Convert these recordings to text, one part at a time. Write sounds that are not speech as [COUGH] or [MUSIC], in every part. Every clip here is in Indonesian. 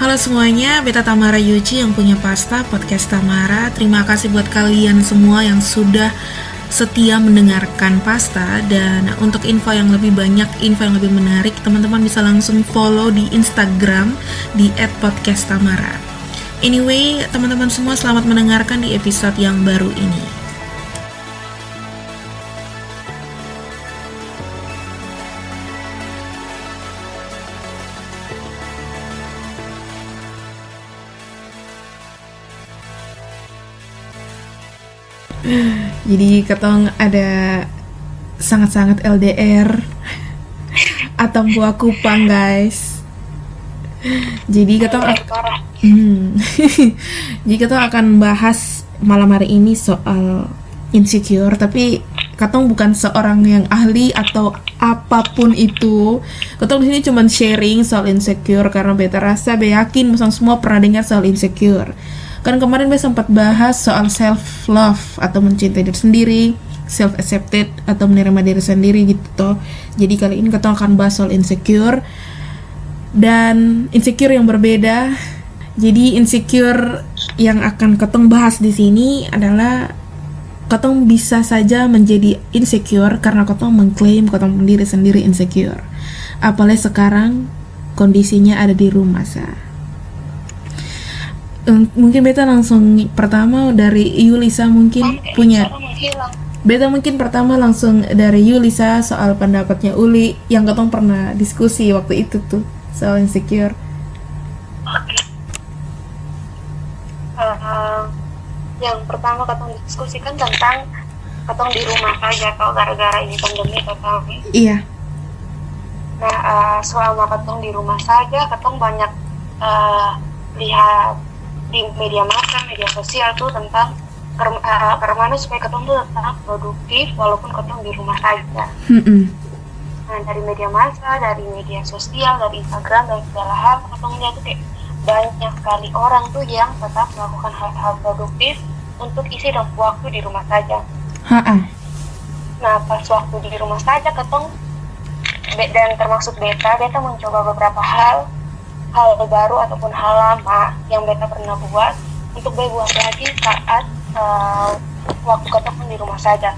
Halo semuanya, Beta Tamara Yuci yang punya pasta podcast Tamara. Terima kasih buat kalian semua yang sudah setia mendengarkan pasta dan untuk info yang lebih banyak, info yang lebih menarik, teman-teman bisa langsung follow di Instagram di @podcasttamara. Anyway, teman-teman semua selamat mendengarkan di episode yang baru ini. Jadi ketong ada sangat-sangat LDR atau buah kupang guys. Jadi ketong hmm, [LAUGHS] jadi ketong akan bahas malam hari ini soal insecure. Tapi katong bukan seorang yang ahli atau apa pun itu. Ketong di sini cuma sharing soal insecure. Karena beta rasa be yakin semua pernah dengar soal insecure Kan kemarin gue sempat bahas soal self love atau mencintai diri sendiri, self accepted atau menerima diri sendiri gitu toh. Jadi kali ini kita akan bahas soal insecure dan insecure yang berbeda. Jadi insecure yang akan ketong bahas di sini adalah ketong bisa saja menjadi insecure karena ketong mengklaim ketong diri sendiri insecure. Apalagi sekarang kondisinya ada di rumah sah mungkin beta langsung pertama dari Yulisa mungkin punya. Beta mungkin pertama langsung dari Yulisa soal pendapatnya Uli yang ketong pernah diskusi waktu itu tuh soal insecure. Okay. uh, yang pertama ketong diskusikan tentang ketong di rumah saja kalau gara-gara ini pandemi ketong iya. Nah uh, selama ketong di rumah saja ketong banyak uh, lihat di media massa media sosial tuh tentang uh, bagaimana supaya ketemu tuh tetap produktif walaupun ketemu di rumah saja mm-hmm. nah dari media massa dari media sosial dari Instagram dan segala hal ketemu tuh kayak banyak sekali orang tuh yang tetap melakukan hal-hal produktif untuk isi dan waktu di rumah saja Ha-ha. nah pas waktu di rumah saja ketemu dan termasuk beta beta mencoba beberapa hal hal baru ataupun hal lama yang beta pernah buat untuk buat lagi saat uh, waktu ketemu di rumah saja.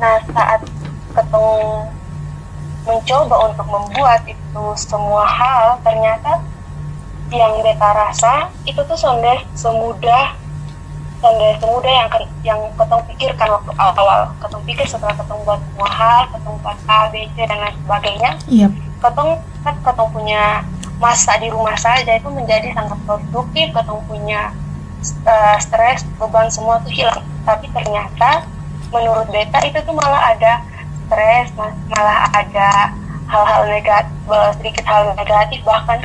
Nah saat ketemu mencoba untuk membuat itu semua hal ternyata yang beta rasa itu tuh sonde semudah sonde semudah yang yang ketemu pikirkan waktu awal ketemu pikir setelah ketemu buat semua hal ketemu buat A B C dan lain sebagainya yep. ketemu kan ketemu punya masa di rumah saja itu menjadi sangat produktif ketemu punya uh, stres beban semua tuh hilang. Tapi ternyata menurut beta itu tuh malah ada stres malah ada hal-hal negatif sedikit hal negatif. Bahkan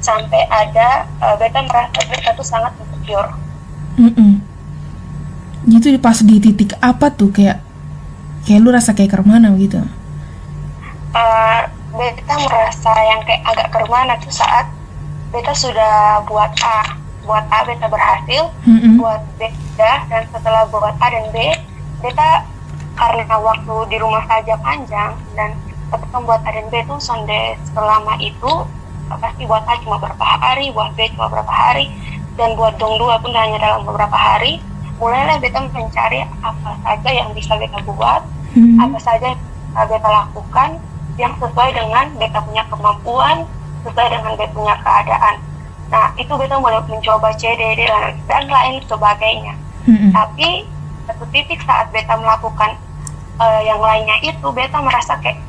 sampai ada uh, beta merasa beta tuh sangat insecure. Mm -mm. gitu pas di titik apa tuh? Kayak kayak lu rasa kayak ke mana gitu? Uh, beta merasa yang kayak agak ke mana tuh saat beta sudah buat A buat A beta berhasil mm-hmm. buat B sudah dan setelah buat A dan B beta karena waktu di rumah saja panjang dan ketika buat A dan B itu sonde selama itu pasti buat A cuma beberapa hari buat B cuma beberapa hari dan buat dong dua pun hanya dalam beberapa hari mulailah beta mencari apa saja yang bisa beta buat mm-hmm. apa saja yang beta lakukan yang sesuai dengan beta punya kemampuan, sesuai dengan beta punya keadaan. Nah, itu beta mulai mencoba CDD dan, dan lain sebagainya. Mm-hmm. Tapi satu titik saat beta melakukan uh, yang lainnya itu, beta merasa kayak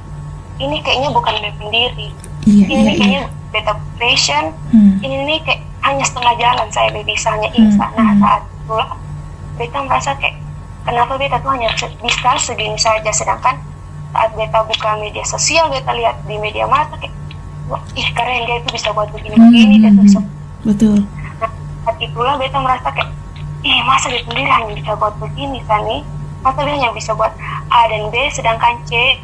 ini kayaknya bukan beta sendiri. Yeah, ini yeah, kayaknya yeah. beta passion. Mm. Ini kayak hanya setengah jalan saya bisanya ini. Mm-hmm. Nah, saat itu beta merasa kayak kenapa beta tuh hanya bisa segini saja sedangkan saat beta buka media sosial beta lihat di media mata kayak wah ih keren dia itu bisa buat begini begini hmm, dia tuh bisa. Betul. Nah saat itulah beta merasa kayak ih masa dia sendiri hanya bisa buat begini sani? Masa dia hanya bisa buat A dan B sedangkan C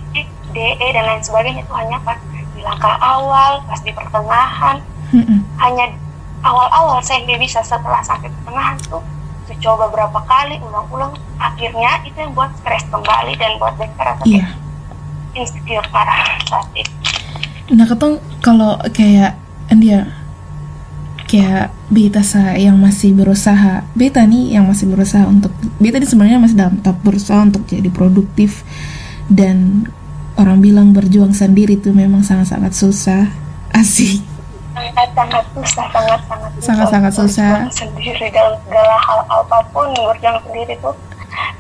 D E dan lain sebagainya? Itu hanya pas di langkah awal pas di pertengahan. Hmm. hanya awal-awal saya dia bisa setelah sampai pertengahan tuh coba berapa kali ulang-ulang akhirnya itu yang buat stres kembali dan buat beta rasa yeah insecure parah saat itu nah ketong kalau kayak dia kayak beta sa yang masih berusaha beta nih yang masih berusaha untuk beta ini sebenarnya masih dalam tahap berusaha untuk jadi produktif dan orang bilang berjuang sendiri itu memang sangat-sangat susah asik. Sangat sangat susah sangat sangat susah sangat sangat susah. sendiri. Dalam segala hal apa pun berjuang sendiri tuh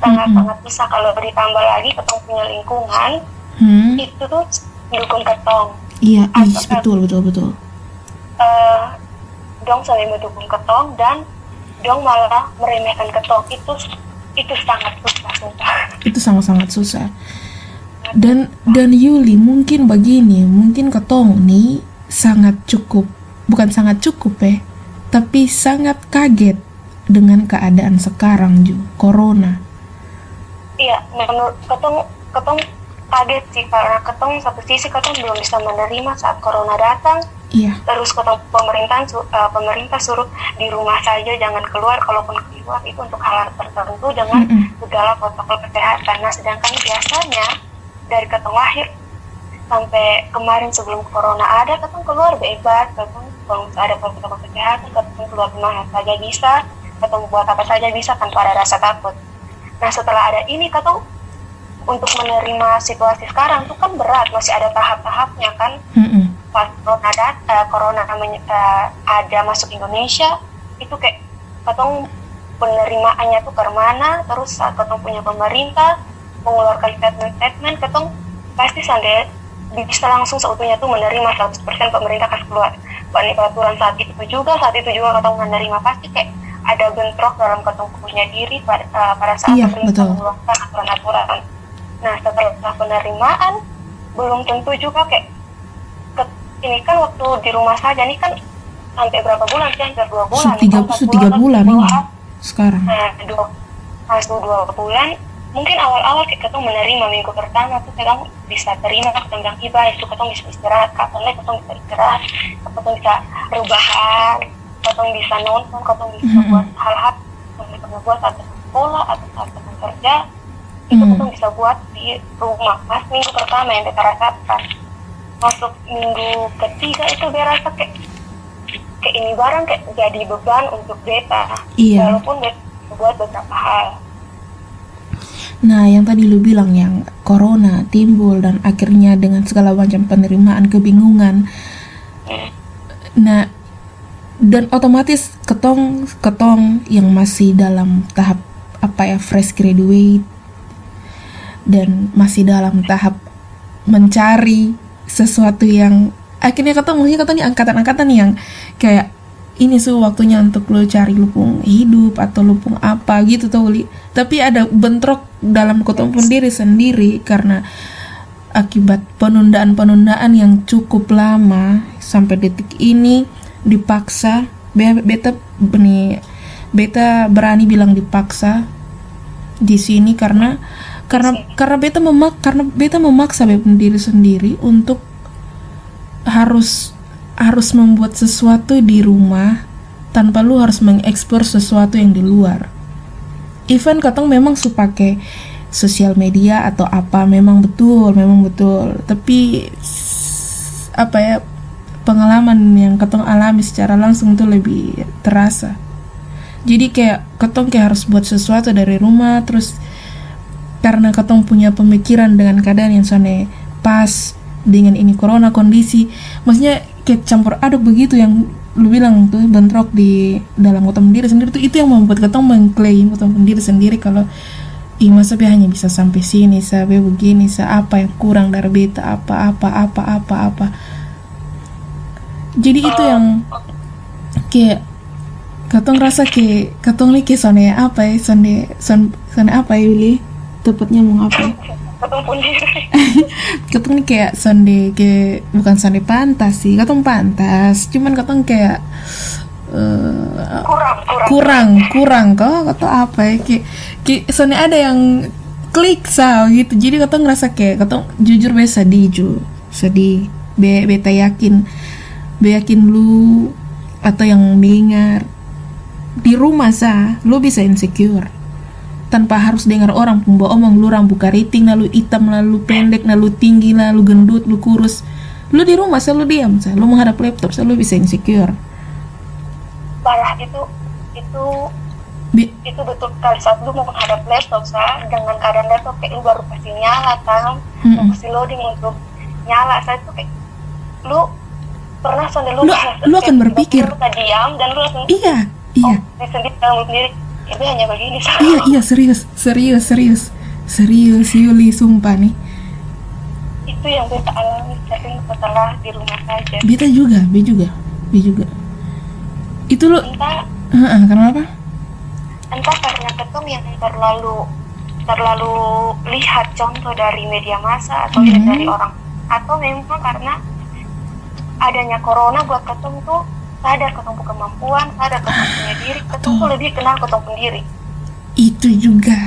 sangat mm -hmm. sangat susah. Kalau ditambah lagi ketong punya lingkungan hmm. itu tuh dukung ketong. Iya yes, betul betul betul. uh, dong saling mendukung ketong dan dong malah meremehkan ketong. Itu itu sangat susah sumpah. Itu sangat sangat susah. Dan dan Yuli mungkin begini mungkin ketong nih sangat cukup bukan sangat cukup ya tapi sangat kaget dengan keadaan sekarang juga corona. Iya menurut ketong ketong kaget sih karena ketong satu sisi ketong belum bisa menerima saat corona datang iya. terus ketong pemerintah uh, pemerintah suruh di rumah saja jangan keluar kalaupun keluar itu untuk hal tertentu dengan mm -mm. segala protokol kesehatan nah sedangkan biasanya dari ketong lahir sampai kemarin sebelum corona ada ketong keluar bebas ketong kalau ada protokol kesehatan ketong keluar rumah saja bisa ketong buat apa saja bisa tanpa ada rasa takut nah setelah ada ini ketong untuk menerima situasi sekarang tuh kan berat masih ada tahap-tahapnya kan. Mm-hmm. pas corona dat uh, corona uh, ada masuk Indonesia itu kayak ketong penerimaannya tuh ke mana terus saat ketong punya pemerintah mengeluarkan statement-statement ketong pasti sampai bisa langsung seutuhnya tuh menerima 100% pemerintah kasih keluar. Ini peraturan saat itu juga saat itu juga ketong menerima pasti kayak ada bentrok dalam ketong punya diri pada, uh, pada saat iya, pemerintah mengeluarkan aturan-aturan Nah setelah penerimaan belum tentu juga kayak ke, ini kan waktu di rumah saja nih kan sampai berapa bulan sih? Hampir dua bulan. Tiga, tiga bulan, bulan ini sekarang. Nah dua masuk dua bulan mungkin awal-awal kita tuh menerima minggu pertama tuh kita bisa terima tentang ibadah itu kita bisa istirahat kapan kita bisa istirahat kita bisa rebahan kita bisa nonton kita bisa mm -hmm. buat hal-hal yang kita buat saat sekolah atau saat kerja itu hmm. bisa buat di rumah pas minggu pertama yang kita rasakan masuk minggu ketiga itu dia rasa kayak kayak ini barang kayak jadi beban untuk beta iya. walaupun beta buat beberapa hal Nah, yang tadi lu bilang yang corona timbul dan akhirnya dengan segala macam penerimaan kebingungan. Hmm. Nah, dan otomatis ketong ketong yang masih dalam tahap apa ya fresh graduate dan masih dalam tahap mencari sesuatu yang akhirnya kata mungkin kata nih angkatan-angkatan yang kayak ini sih waktunya untuk lo cari lupung hidup atau lupung apa gitu tuh li. Tapi ada bentrok dalam ketemu diri sendiri karena akibat penundaan-penundaan yang cukup lama sampai detik ini dipaksa beta beta berani bilang dipaksa di sini karena karena karena beta memak karena beta memaksa beta diri sendiri untuk harus harus membuat sesuatu di rumah tanpa lu harus mengeksplor sesuatu yang di luar. Even katong memang su pakai sosial media atau apa memang betul, memang betul. Tapi apa ya pengalaman yang katong alami secara langsung itu lebih terasa. Jadi kayak katong kayak harus buat sesuatu dari rumah terus karena katong punya pemikiran dengan keadaan yang sana pas dengan ini corona kondisi. Maksudnya kayak campur aduk begitu yang lu bilang tuh bentrok di dalam ketong diri sendiri tuh itu yang membuat ketong mengklaim ketong diri sendiri kalau ih masa hanya bisa sampai sini sampai begini sa apa yang kurang dari beta apa apa apa apa apa. Jadi itu yang kayak katong rasa kayak katong nih kayak sone apa ya sone son, sone apa ya tepatnya mau apa ketemu nih [LAUGHS] kayak sonde kayak bukan sonde pantas sih. Ketemu pantas. Cuman ketemu kayak uh, kurang kurang. kurang kok. Atau apa ya? Kayak, kayak sonde ada yang klik sao gitu. Jadi ketemu ngerasa kayak ketemu jujur be sedih ju. Sedih. Be beta yakin. Be yakin lu atau yang dengar di rumah sah lu bisa insecure tanpa harus dengar orang pembawa omong lu rambut keriting lalu hitam lalu pendek lalu tinggi lalu gendut lu kurus. Lu di rumah selalu diam selalu menghadap laptop selalu bisa insecure. Parah itu itu Bi itu betul kali saat lu mau menghadap laptop sa dengan keadaan laptop kayak lu baru pasti nyala kan mm -hmm. pasti loading untuk nyala. Saya itu kayak lu pernah sampai lu lu, lu akan berpikir. lu diam dan lu langsung iya iya. Oh, sendiri dalam sendiri itu hanya begini sa iya iya serius serius serius. Serius Yuli sumpah nih. Itu yang beta alami sering setelah di rumah saja. Beta juga beta juga beta juga. Itu lo entah. Uh -uh, karena apa entah karena ketum yang terlalu terlalu lihat contoh dari media massa atau mm -hmm. dari orang. Atau memang karena adanya corona buat ketum tuh sadar ketum kemampuan sadar ketum punya diri ketum tuh lebih kenal ketum sendiri. Itu juga.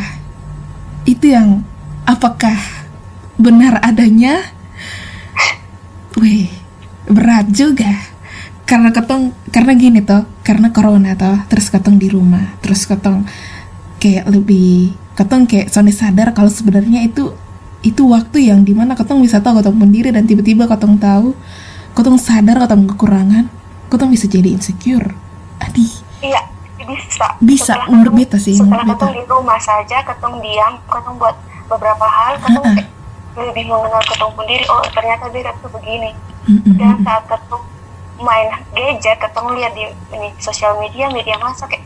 Itu yang apakah benar adanya? Weh berat juga. Karena ketong karena gini toh karena corona toh terus ketong di rumah terus ketong kayak lebih ketong kayak soalnya sadar kalau sebenarnya itu itu waktu yang di mana ketong bisa tahu ketong pendiri dan tiba-tiba ketong tahu ketong sadar ketong kekurangan ketong bisa jadi insecure? Adi. Iya bisa. Bisa menurut beta sih setelah ketong di rumah saja ketong diam ketong buat beberapa hal ketong kayak lebih mengenal ketong pendiri oh ternyata beta tuh begini. Mm -hmm. dan saat ketong main gadget ketemu lihat di ini sosial media media masa kayak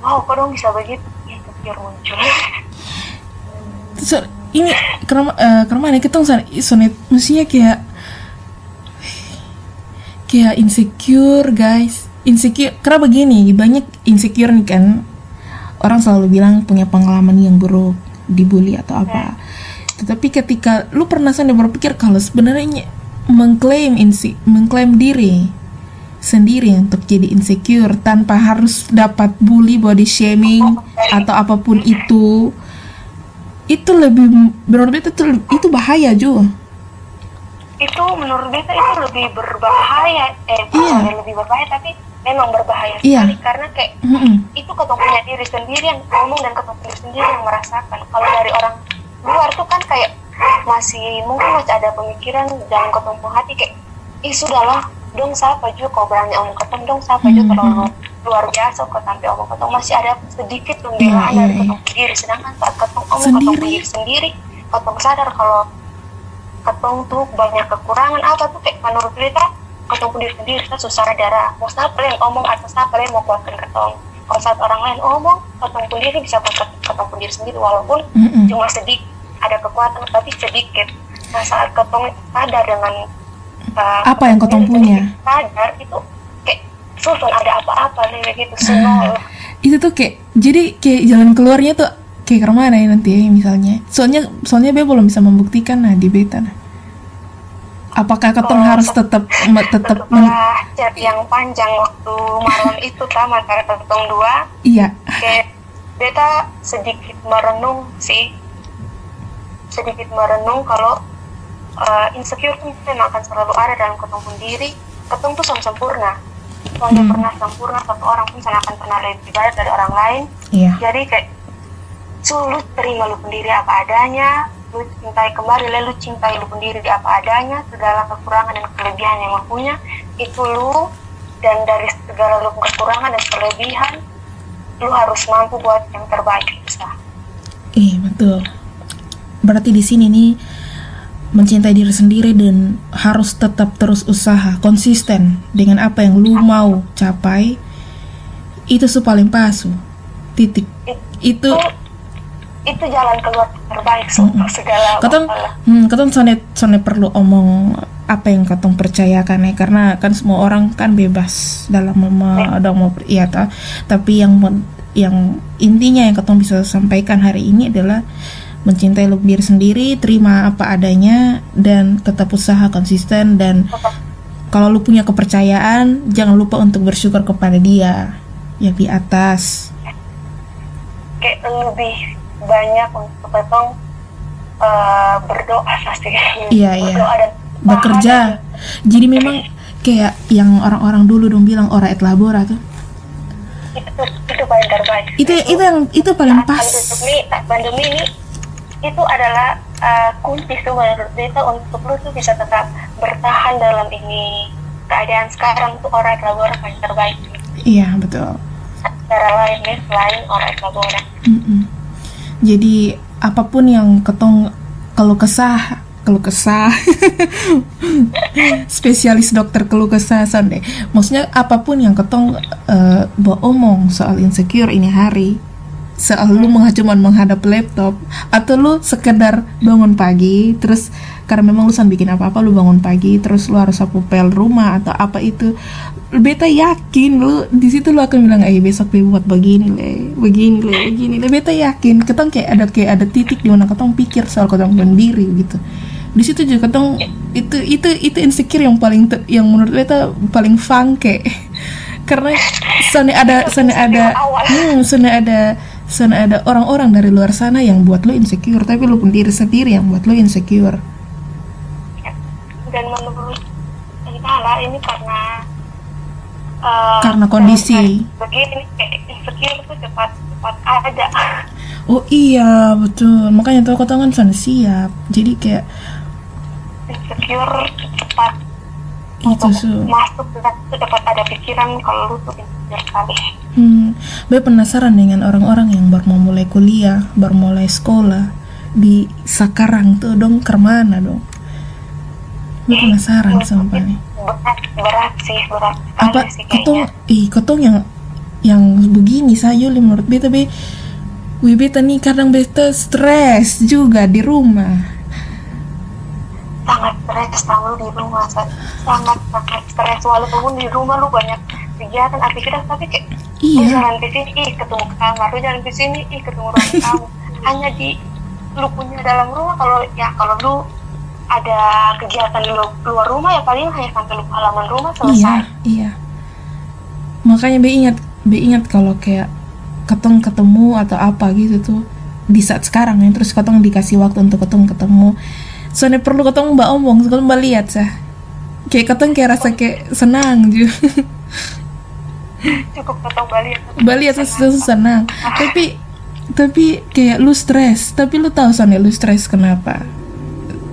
wow kok dong bisa begitu? Ya pikir muncul. So, ini karena uh, karena kita sonet mestinya kayak kayak insecure guys. Insecure karena begini banyak insecure nih kan. Orang selalu bilang punya pengalaman yang buruk dibully atau apa. Tetapi ketika lu pernah sadar berpikir kalau sebenarnya mengklaim insi mengklaim diri sendiri untuk jadi insecure tanpa harus dapat bully body shaming atau apa pun itu itu lebih menurut beta itu itu bahaya juga itu menurut beta itu lebih berbahaya eh iya. lebih berbahaya tapi memang berbahaya iya. sekali. Karena kayak mm -hmm. itu ketemu punya diri sendiri yang ngomong dan ketemu diri sendiri yang merasakan. Kalau dari orang luar tuh kan kayak masih mungkin masih ada pemikiran dalam ketumpung hati kayak ih sudahlah dong siapa juga kau berani omong ketemu dong siapa juga terlalu luar biasa kok sampai omong ketemu masih ada sedikit pembelaan yeah, dari yeah, ketemu diri. Sedangkan saat ketemu omong ketemu diri sendiri ketemu sadar kalau ketemu tuh banyak kekurangan apa tuh kayak menurut kita ketemu diri sendiri kita susah darah. Mau siapa yang omong atau siapa yang mau kuatkan ketemu kalau saat orang lain omong ketemu diri bisa buat ketemu diri sendiri walaupun mm -hmm. cuma sedikit ada kekuatan tapi sedikit. Nah saat ketong sadar dengan uh, apa yang ketong punya? sadar itu kayak sultan ada apa-apa nih gitu semua itu tuh kayak jadi kayak jalan keluarnya tuh kayak ke mana ya nanti ya misalnya. Soalnya soalnya be belum bisa membuktikan nah di beta nah apakah ketong oh, harus tetap tetap chat yang panjang waktu malam itu sama antara ketong dua. Iya. Kayak beta sedikit merenung sih. Sedikit merenung kalau uh, insecure itu memang akan selalu ada dalam ketemu diri. Ketemu tuh sama sempurna. Kalau hmm. pernah sempurna satu orang pun akan pernah lebih baik dari orang lain. Yeah. jadi kayak sulit terima lu sendiri apa adanya. Lu cintai kembali lalu cintai lu sendiri apa adanya. Segala kekurangan dan kelebihan yang lu punya itu lu. Dan dari segala lu kekurangan dan kelebihan lu harus mampu buat yang terbaik bisa iya betul. Berarti di sini nih mencintai diri sendiri dan harus tetap terus usaha konsisten dengan apa yang lu mau capai itu su paling pasu titik. Itu itu jalan keluar terbaik mm -mm. segala katong hmm, katong sonet sonet perlu omong apa yang katong percayakan ya karena kan semua orang kan bebas dalam mau ada mau iya ta tapi yang yang intinya yang katong bisa sampaikan hari ini adalah mencintai diri sendiri, terima apa adanya, dan tetap usaha konsisten dan kalau lu punya kepercayaan, jangan lupa untuk bersyukur kepada dia yang di atas. Kayak lebih banyak untuk ketong uh, berdoa pasti. Iya iya. Dan bekerja. Jadi memang kayak yang orang-orang dulu dong bilang ora et labora tuh. Itu, itu paling terbaik. Itu itu yang itu paling pas. Pandemi, pandemi ini itu adalah uh, kunci menurut beta untuk lu tuh bisa tetap bertahan dalam ini keadaan sekarang tuh orang labor paling terbaik iya betul cara lain nih selain orang Ecuador mm -mm. Jadi apa pun yang ketong kalau kesah keluh kesah. [LAUGHS] Spesialis dokter keluh kesah sonde maksudnya apa pun yang ketong uh, omong soal insecure ini hari soal lu cuman menghadap laptop atau lu sekedar bangun pagi terus karena memang lu san bikin apa-apa lu bangun pagi terus lu harus sapu pel rumah atau apa itu beta yakin lu di situ lu akan bilang eh besok gue buat begini le begini le begini le. Beta yakin ketong kayak ada kayak ada titik di mana ketong pikir soal ketong sendiri gitu. Di situ juga ketong itu itu itu insecure yang paling yang menurut beta paling fangke. [LAUGHS] Karena sana ada sana ada hmm, sana ada sana ada orang-orang dari luar sana yang buat lo insecure tapi lo pun diri sendiri yang buat lo insecure. Dan menurut entahlah ini karena uh, karena kondisi. begini insecure itu cepat cepat ada. Oh iya betul. Makanya tuh kota kan siap. Jadi kayak insecure cepat. Itu su masuk dan cepat ada pikiran kalau lu tuh insecure sekali. Hmm gue penasaran dengan orang-orang yang baru mau mulai kuliah baru mulai sekolah di sekarang tuh dong ke mana dong? Gue penasaran sama nih. Berat berat sih berat apa sih ketong ih ketong yang yang begini saya menurut be. Wih beta nih kadang beta stres juga di rumah. Sangat stres tahu di rumah sangat sangat stres walaupun di rumah lu banyak kegiatan aktivitas tapi kayak iya. lu jalan di sini ih ketemu kamar lu jalan di sini ih ketemu ruang [LAUGHS] tamu hanya di lu punya dalam rumah kalau ya kalau lu ada kegiatan di luar rumah ya paling hanya sampai lu halaman rumah selesai. iya. Iya makanya be ingat be ingat kalau kayak ketemu ketemu atau apa gitu tuh di saat sekarang ya terus ketemu dikasih waktu untuk ketemu ketemu. Soalnya perlu ketemu mbak omong kalau mbak lihat sah. Kayak ketemu kayak rasa kayak senang juga [LAUGHS] cukup ketemu mbak lihat mbak lihat senang, senang tapi tapi kayak lu stres. Tapi lu tahu soalnya lu stres kenapa?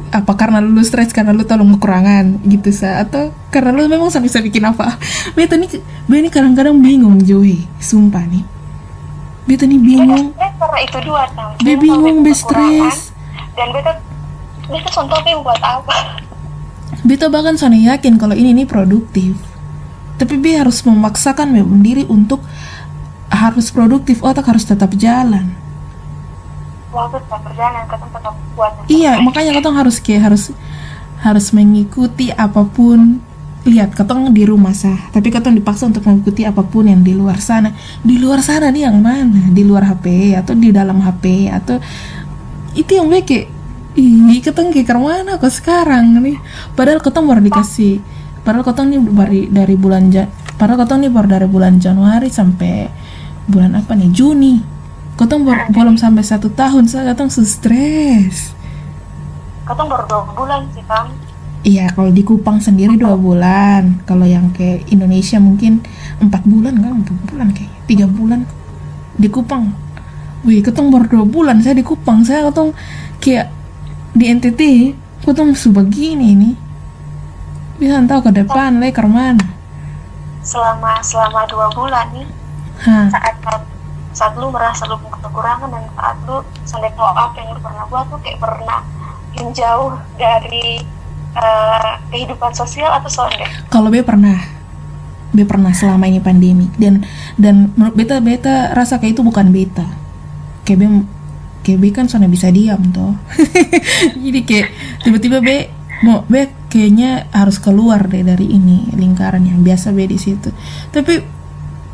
Apa karena lu stres? Karena lu tahu kekurangan gitu sa? Atau karena lu memang bisa bikin apa? Beta nih beta nih kadang-kadang bingung Joey. Sumpah nih. Beta nih bingung. Karena itu dua tahu beta bingung beta stres. Dan beta Beta contohnya buat apa? Beta bahkan sana yakin kalau ini nih produktif. Tapi B harus memaksakan diri untuk harus produktif, otak harus tetap jalan. Waktu tetap berjalan, ketong tetap kuat. Iya, makanya ketong harus kayak harus harus mengikuti apa pun. Lihat ketong di rumah sah. Tapi ketong dipaksa untuk mengikuti apa pun yang di luar sana. Di luar sana nih yang mana? Di luar HP atau di dalam HP atau itu yang kayak ih keteng ke mana kok sekarang nih? Padahal keteng baru dikasih padahal keteng nih dari dari bulan Jan padahal keteng nih baru dari bulan Januari sampai bulan apa nih? Juni. Keteng baru belum sampai satu tahun saya keteng stres. Keteng baru dua bulan sih kang. Iya, kalau di Kupang sendiri dua bulan. Kalau yang ke Indonesia mungkin empat bulan kan, empat bulan kayak tiga bulan di Kupang. Wih, ketong baru dua bulan saya di Kupang. Saya ketong kayak di NTT aku tuh musuh begini nih bisa tahu ke depan le mana selama selama dua bulan nih ha. saat saat lu merasa lu punya kekurangan dan saat lu tahu apa yang lu pernah buat tuh kayak pernah menjauh dari uh, kehidupan sosial atau soalnya kalau be pernah. Be pernah selama ini pandemi. Dan dan menurut beta beta rasa kayak itu bukan beta. Kayak be kayak B kan soalnya bisa diam toh. [LAUGHS] Jadi kayak tiba-tiba B mau B kayaknya harus keluar deh dari ini lingkaran yang biasa B di situ. Tapi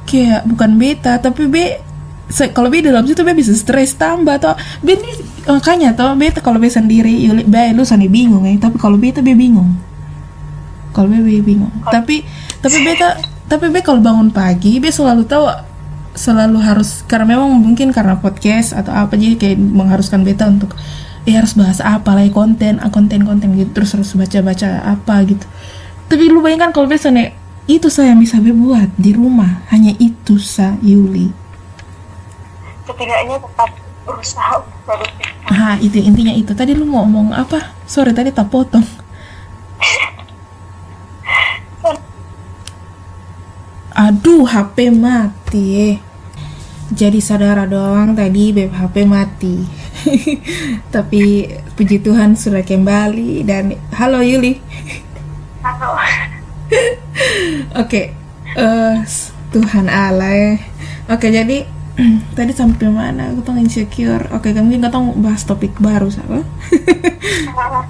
kayak bukan beta tapi B kalau B dalam situ B bisa stres tambah atau B ini makanya toh B kalau B sendiri B lu sana bingung ya. Tapi kalau beta B bingung. Kalau B, B bingung. Tapi tapi beta tapi B kalau bangun pagi B selalu tahu selalu harus karena memang mungkin karena podcast atau apa jadi kayak mengharuskan beta untuk ya harus bahas apa lagi konten ah, konten konten gitu terus harus baca baca apa gitu. Tapi lu bayangkan kalau biasanya itu saya yang bisa buat di rumah hanya itu sa Yuli setidaknya tetap berusaha produktif. Ah itu intinya itu. Tadi lu mau ngomong apa? Sorry tadi tak potong. [LAUGHS] Aduh HP mati jadi saudara doang tadi beb HP mati. [LAUGHS] Tapi puji Tuhan sudah kembali dan halo Yuli. Halo. [LAUGHS] Oke okay. uh, eh, Tuhan Allah. Oke okay, jadi [CLEARS THROAT] tadi sampai mana? Aku tuh insecure. Oke okay, mungkin kita bahas topik baru sama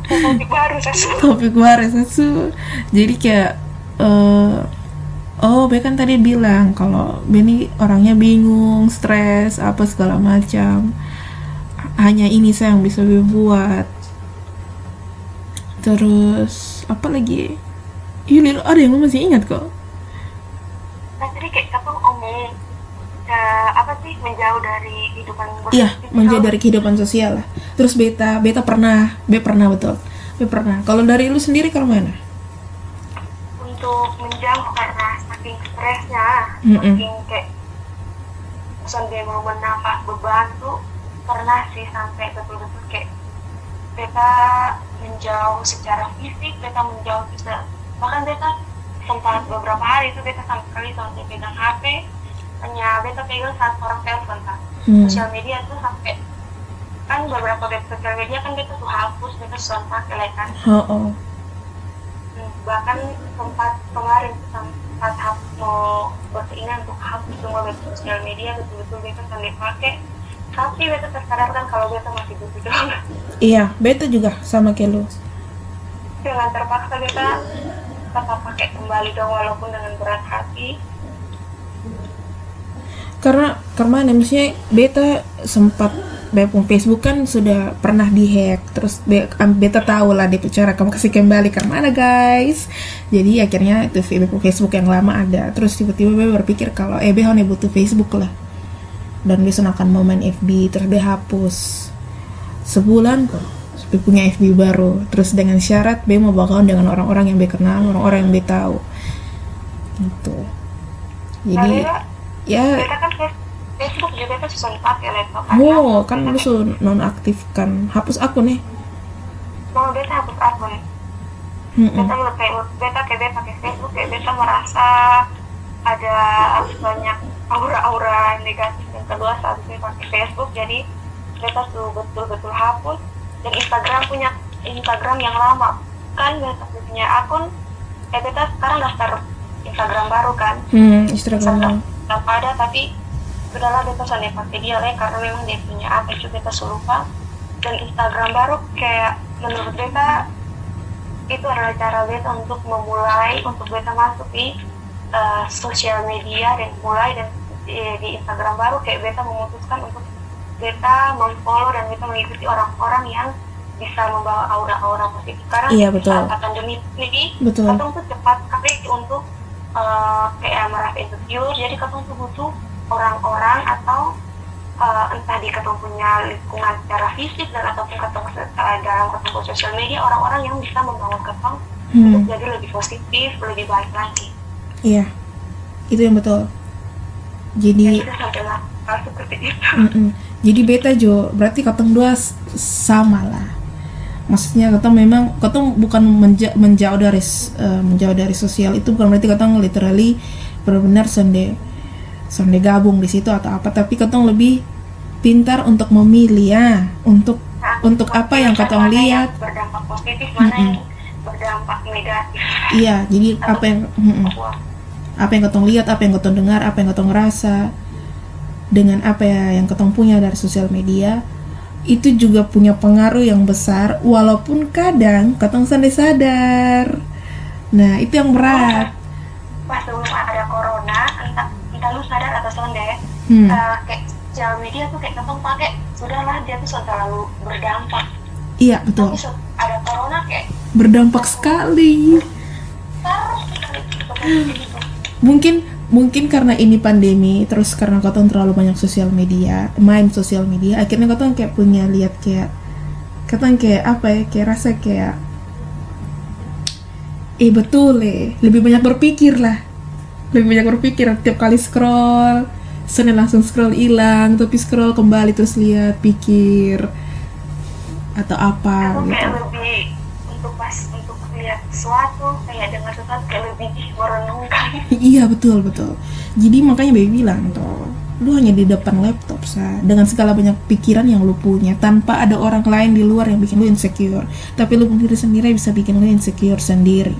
topik baru sasu [LAUGHS] topik baru sasu jadi kayak uh, oh B kan tadi bilang kalau Benny orangnya bingung stres apa segala macam. Hanya ini saya yang bisa buat. Terus apa lagi? Yuli ada yang masih ingat kok? Nah tadi kayak kamu omong uh, apa sih menjauh dari kehidupan iya menjauh dari kehidupan sosial lah. Terus beta beta pernah be pernah betul. Be pernah. Kalau dari lu sendiri kalau mana? Untuk menjauh karena saking stresnya mm -mm. saking kayak sampai mau menambah beban tuh pernah sih sampai betul-betul kayak beta menjauh secara fisik beta menjauh bisa bahkan beta sempat beberapa hari itu beta sama sekali sampai pegang HP hanya beta pegang saat orang telepon kan hmm. sosial media tuh sampai kan beberapa web sosial media kan beta tuh hapus beta sudah pakai kan oh, oh. bahkan sempat kemarin sampai saat mau berkeinginan untuk hapus semua web sosial media betul-betul beta sampai pakai tapi beta tersadarkan kalau beta masih butuh doang iya beta juga sama kayak lu. Dengan terpaksa beta tetap pakai kembali dong walaupun dengan berat hati. Karena karena misalnya beta sempat Bepung Facebook kan sudah pernah dihack. Terus beta tahu lah dia cara kamu kasih kembali ke mana guys. Jadi akhirnya itu Bepung Facebook yang lama ada. Terus tiba-tiba beta berpikir kalau eh behon butuh Facebook lah. Dan besok akan mau main FB terus dia hapus. Sebulan kok Be punya FB baru. Terus dengan syarat Be mau bakal dengan orang-orang yang Be kenal orang-orang yang Be tahu. Gitu. Jadi ya Facebook juga kan susah dipakai laptop kan oh kan lu nonaktifkan. Hapus akun nih. Mau beta hapus akun hmm beta udah kayak beta kayak beta pakai Facebook kayak beta merasa ada banyak aura-aura negatif yang kedua saat saya pakai Facebook. Jadi beta tuh betul-betul hapus. Dan Instagram punya Instagram yang lama. Kan beta punya akun eh beta sekarang daftar Instagram baru kan. Hmm, Instagram Instagram ada tapi udahlah beta soalnya pakai dia lah karena memang dia punya apa itu beta lupa dan Instagram baru kayak menurut beta itu adalah cara beta untuk memulai untuk beta masuk di uh, sosial media dan mulai dan di, di Instagram baru kayak beta memutuskan untuk beta memfollow dan beta mengikuti orang-orang yang bisa membawa aura-aura positif karena iya, betul. saat pandemi ini betul. katong tuh cepat sekali untuk uh, kayak merasa insecure jadi katong tuh butuh orang-orang atau uh, entah di ketemu punya lingkungan secara fisik dan ataupun ketemu uh, dalam ketemu sosial media orang-orang yang bisa membangun ketemu hmm. untuk jadi lebih positif lebih baik lagi. Iya. Itu yang betul. Jadi seperti itu. Mm -mm. jadi beta jo berarti ketemu dua sama lah. Maksudnya ketemu memang ketemu bukan menja menjauh dari uh, menjauh dari sosial itu bukan berarti ketemu literally benar-benar sendiri sampai gabung di situ atau apa tapi ketong lebih pintar untuk memilih ya. Untuk nah, untuk apa yang ketong lihat. berdampak positif mana mm -mm. yang berdampak negatif. Iya jadi atau apa yang mm -mm. apa yang ketong lihat apa yang ketong dengar apa yang ketong rasa dengan apa ya yang ketong punya dari sosial media itu juga punya pengaruh yang besar walaupun kadang ketong sadar sadar. Nah itu yang berat. Pas sebelum ada corona entah kita lu sadar atau deh hmm. uh, kayak sosial media tuh kayak ketong pakai. Sudahlah dia tuh sudah terlalu berdampak. Iya betul. tapi ada corona kayak berdampak sekali. Mungkin mungkin karena ini pandemi terus karena kau terlalu banyak sosial media main sosial media akhirnya kau kayak punya lihat kayak kau kayak apa ya kayak rasa kayak eh betul eh. Lebih banyak berpikir lah. Lebih banyak berpikir tiap kali scroll Senin langsung scroll hilang tapi scroll kembali terus lihat pikir atau apa aku gitu. kayak lebih untuk pas untuk lihat sesuatu kayak dengar sesuatu kayak lebih merenungkan. [LAUGHS] Iya betul betul. Jadi makanya baby bilang tuh lu hanya di depan laptop sa. Dengan segala banyak pikiran yang lu punya tanpa ada orang lain di luar yang bikin lu insecure. Tapi lu sendiri sendiri bisa bikin lu insecure sendiri.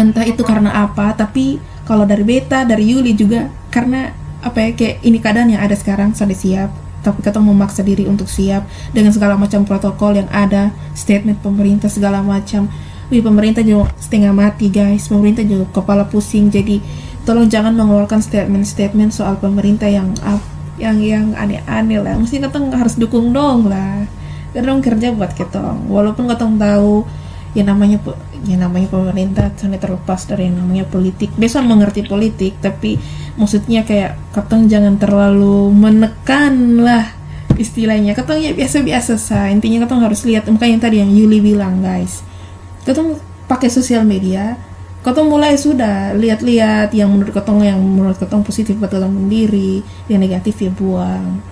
Entah itu karena apa tapi kalau dari beta dari Yuli juga karena apa ya kayak ini keadaan yang ada sekarang sudah siap tapi kita memaksa diri untuk siap dengan segala macam protokol yang ada statement pemerintah segala macam. Wih pemerintah juga setengah mati guys. Pemerintah juga kepala pusing jadi tolong jangan mengeluarkan statement-statement soal pemerintah yang yang yang aneh-aneh lah. Mesti kita harus dukung dong lah. Kita kerja buat kita walaupun kita tahu yang namanya yang namanya pemerintah sana terlepas dari yang namanya politik biasa mengerti politik tapi maksudnya kayak katong jangan terlalu menekan lah istilahnya katong ya biasa-biasa sah intinya katong harus lihat makanya yang tadi yang Yuli bilang guys katong pakai sosial media Kotong mulai sudah lihat-lihat yang menurut Kotong yang menurut Kotong positif buat Kotong sendiri, yang negatif ya buang.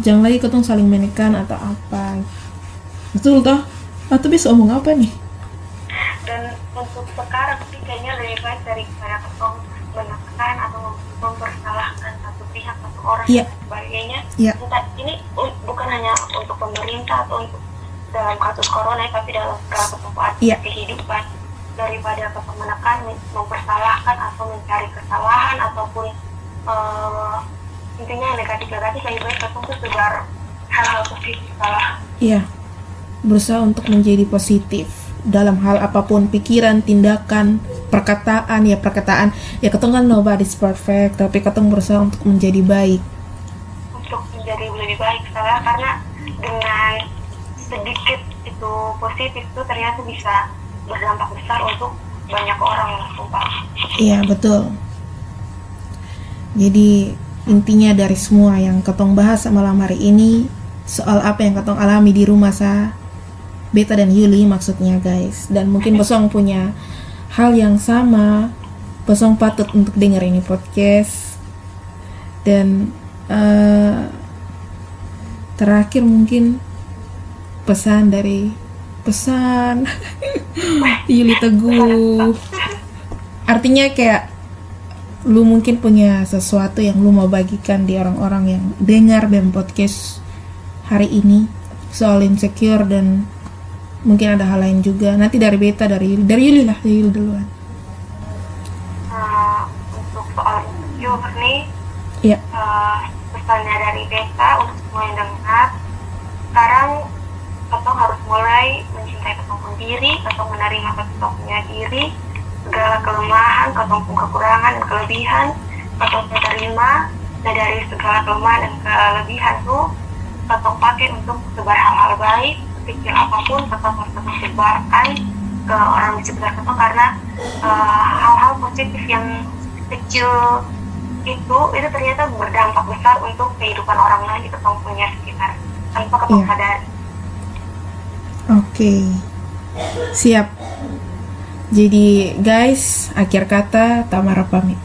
Jangan lagi Kotong saling menekan atau apa. Betul toh? Atau bisa omong apa nih? Dan untuk sekarang sih kayaknya lebih baik daripada Kotong menekan atau mempersalahkan satu pihak atau orang yeah. dan sebagainya. Yeah. Entah, ini bukan hanya untuk pemerintah atau untuk dalam kasus corona tapi dalam segala kehidupan yeah. kehidupan daripada menekan mempersalahkan atau mencari kesalahan ataupun uh, intinya negatif-negatif lebih baik kita tuh sebar hal-hal positif salah iya berusaha untuk menjadi positif dalam hal apa pun pikiran tindakan perkataan ya perkataan ya ketemu kan nobody's perfect tapi ketemu berusaha untuk menjadi baik. Untuk menjadi lebih baik salah karena dengan sedikit itu positif itu ternyata bisa berdampak besar untuk banyak orang sumpah. Iya betul. Jadi intinya dari semua yang ketong bahas malam hari ini soal apa yang ketong alami di rumah sa Beta dan Yuli maksudnya guys. Dan mungkin Bosong punya hal yang sama. Bosong patut untuk dengar ini podcast. Dan uh, terakhir mungkin pesan dari pesan. [LAUGHS] Yuli Teguh. Artinya kayak lu mungkin punya sesuatu yang lu mau bagikan di orang-orang yang dengar BEM podcast hari ini. Soal insecure dan mungkin ada hal lain juga. Nanti dari beta dari dari Yuli lah dari Yuli duluan. Uh, untuk soal nih ya. uh, pesannya dari beta untuk semua yang dengar. Sekarang atau harus mulai mencintai ketong diri atau menerima ketong punya diri. Segala kelemahan ketong kekurangan dan kelebihan. Atau menerima dan dari segala kelemahan dan kelebihan tuh ketong pakai untuk sebar hal-hal baik kecil apa pun ketong harus ketong sebarkan ke orang di sekitar ketong karena eh, hal-hal uh, positif yang kecil itu itu ternyata berdampak besar untuk kehidupan orang lain ketong punya sekitar tanpa ketong yeah. sadari Oke. Siap. Jadi guys, akhir kata Tamara pamit.